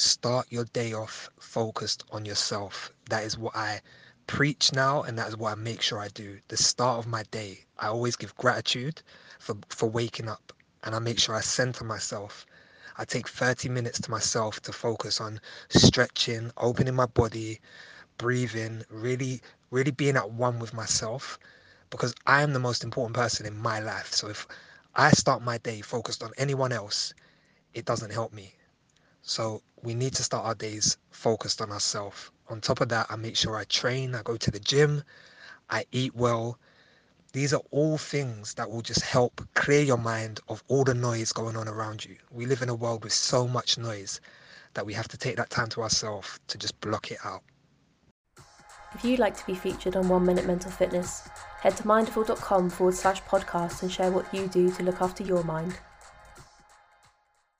start your day off focused on yourself. That is what I preach now, and that is what I make sure I do. The start of my day, I always give gratitude for, for waking up, and I make sure I center myself. I take 30 minutes to myself to focus on stretching, opening my body, breathing, really, really being at one with myself because I am the most important person in my life. So if I start my day focused on anyone else, it doesn't help me. So we need to start our days focused on ourselves. On top of that, I make sure I train, I go to the gym, I eat well. These are all things that will just help clear your mind of all the noise going on around you. We live in a world with so much noise that we have to take that time to ourselves to just block it out. If you'd like to be featured on One Minute Mental Fitness, head to mindful.com forward slash podcast and share what you do to look after your mind.